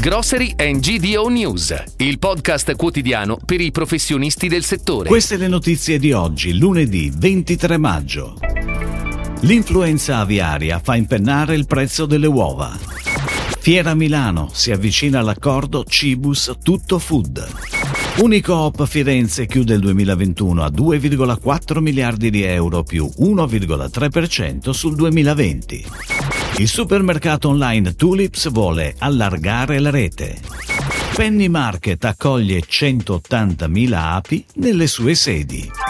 Grocery and GDO News, il podcast quotidiano per i professionisti del settore. Queste le notizie di oggi, lunedì 23 maggio. L'influenza aviaria fa impennare il prezzo delle uova. Fiera Milano si avvicina all'accordo Cibus Tutto Food. Unicoop Firenze chiude il 2021 a 2,4 miliardi di euro più 1,3% sul 2020. Il supermercato online Tulips vuole allargare la rete. Penny Market accoglie 180.000 api nelle sue sedi.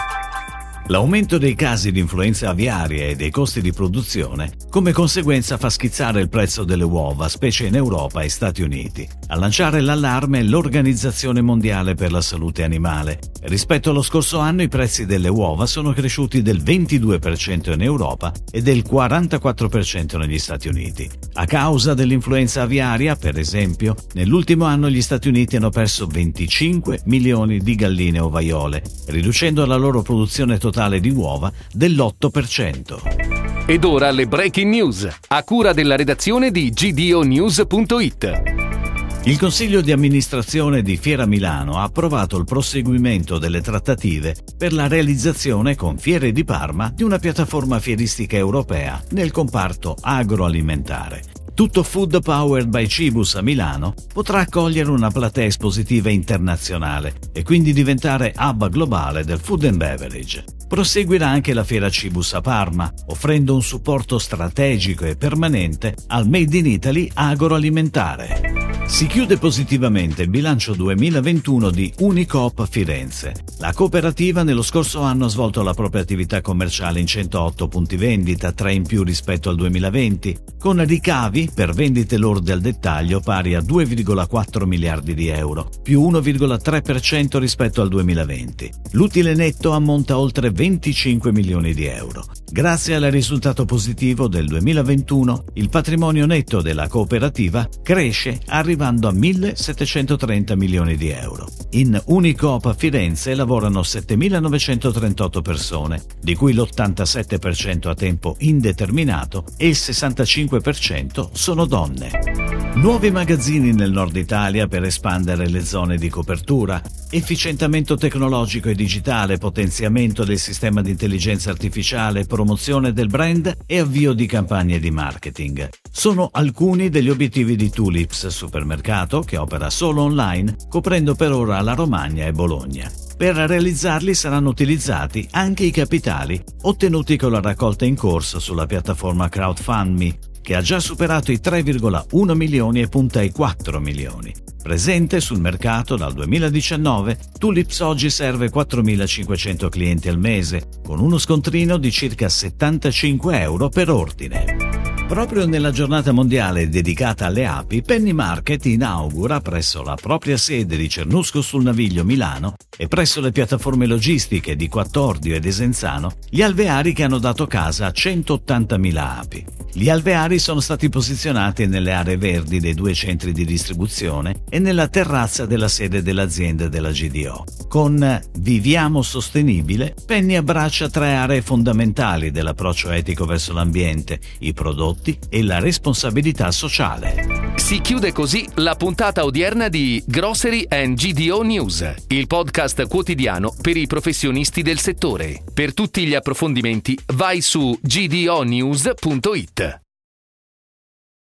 L'aumento dei casi di influenza aviaria e dei costi di produzione come conseguenza fa schizzare il prezzo delle uova, specie in Europa e Stati Uniti. A lanciare l'allarme è l'Organizzazione Mondiale per la Salute Animale. Rispetto allo scorso anno i prezzi delle uova sono cresciuti del 22% in Europa e del 44% negli Stati Uniti. A causa dell'influenza aviaria, per esempio, nell'ultimo anno gli Stati Uniti hanno perso 25 milioni di galline ovaiole, riducendo la loro produzione totale totale di uova dell'8%. Ed ora le breaking news, a cura della redazione di gdonews.it. Il Consiglio di amministrazione di Fiera Milano ha approvato il proseguimento delle trattative per la realizzazione con Fiere di Parma di una piattaforma fieristica europea nel comparto agroalimentare. Tutto Food Powered by Cibus a Milano potrà accogliere una platea espositiva internazionale e quindi diventare hub globale del food and beverage. Proseguirà anche la Fiera Cibus a Parma, offrendo un supporto strategico e permanente al Made in Italy agroalimentare. Si chiude positivamente il bilancio 2021 di Unicoop Firenze. La cooperativa nello scorso anno ha svolto la propria attività commerciale in 108 punti vendita, 3 in più rispetto al 2020, con ricavi per vendite lorde al dettaglio pari a 2,4 miliardi di euro, più 1,3% rispetto al 2020. L'utile netto ammonta a oltre 25 milioni di euro. Grazie al risultato positivo del 2021, il patrimonio netto della cooperativa cresce arrivando a 1.730 milioni di euro. In Unicoop Firenze lavorano 7.938 persone, di cui l'87% a tempo indeterminato e il 65% sono donne. Nuovi magazzini nel nord Italia per espandere le zone di copertura, efficientamento tecnologico e digitale, potenziamento del sistema di intelligenza artificiale, promozione del brand e avvio di campagne di marketing. Sono alcuni degli obiettivi di Tulips, supermercato che opera solo online, coprendo per ora la Romagna e Bologna. Per realizzarli saranno utilizzati anche i capitali ottenuti con la raccolta in corso sulla piattaforma CrowdFundMe, che ha già superato i 3,1 milioni e punta ai 4 milioni. Presente sul mercato dal 2019, Tulips oggi serve 4.500 clienti al mese, con uno scontrino di circa 75 euro per ordine. Proprio nella giornata mondiale dedicata alle api, Penny Market inaugura presso la propria sede di Cernusco sul Naviglio Milano e presso le piattaforme logistiche di Quattordio ed Esenzano gli alveari che hanno dato casa a 180.000 api. Gli alveari sono stati posizionati nelle aree verdi dei due centri di distribuzione e nella terrazza della sede dell'azienda della GDO. Con Viviamo Sostenibile, Penny abbraccia tre aree fondamentali dell'approccio etico verso l'ambiente, i prodotti e la responsabilità sociale. Si chiude così la puntata odierna di Grocery and GDO News, il podcast quotidiano per i professionisti del settore. Per tutti gli approfondimenti vai su gdonews.it.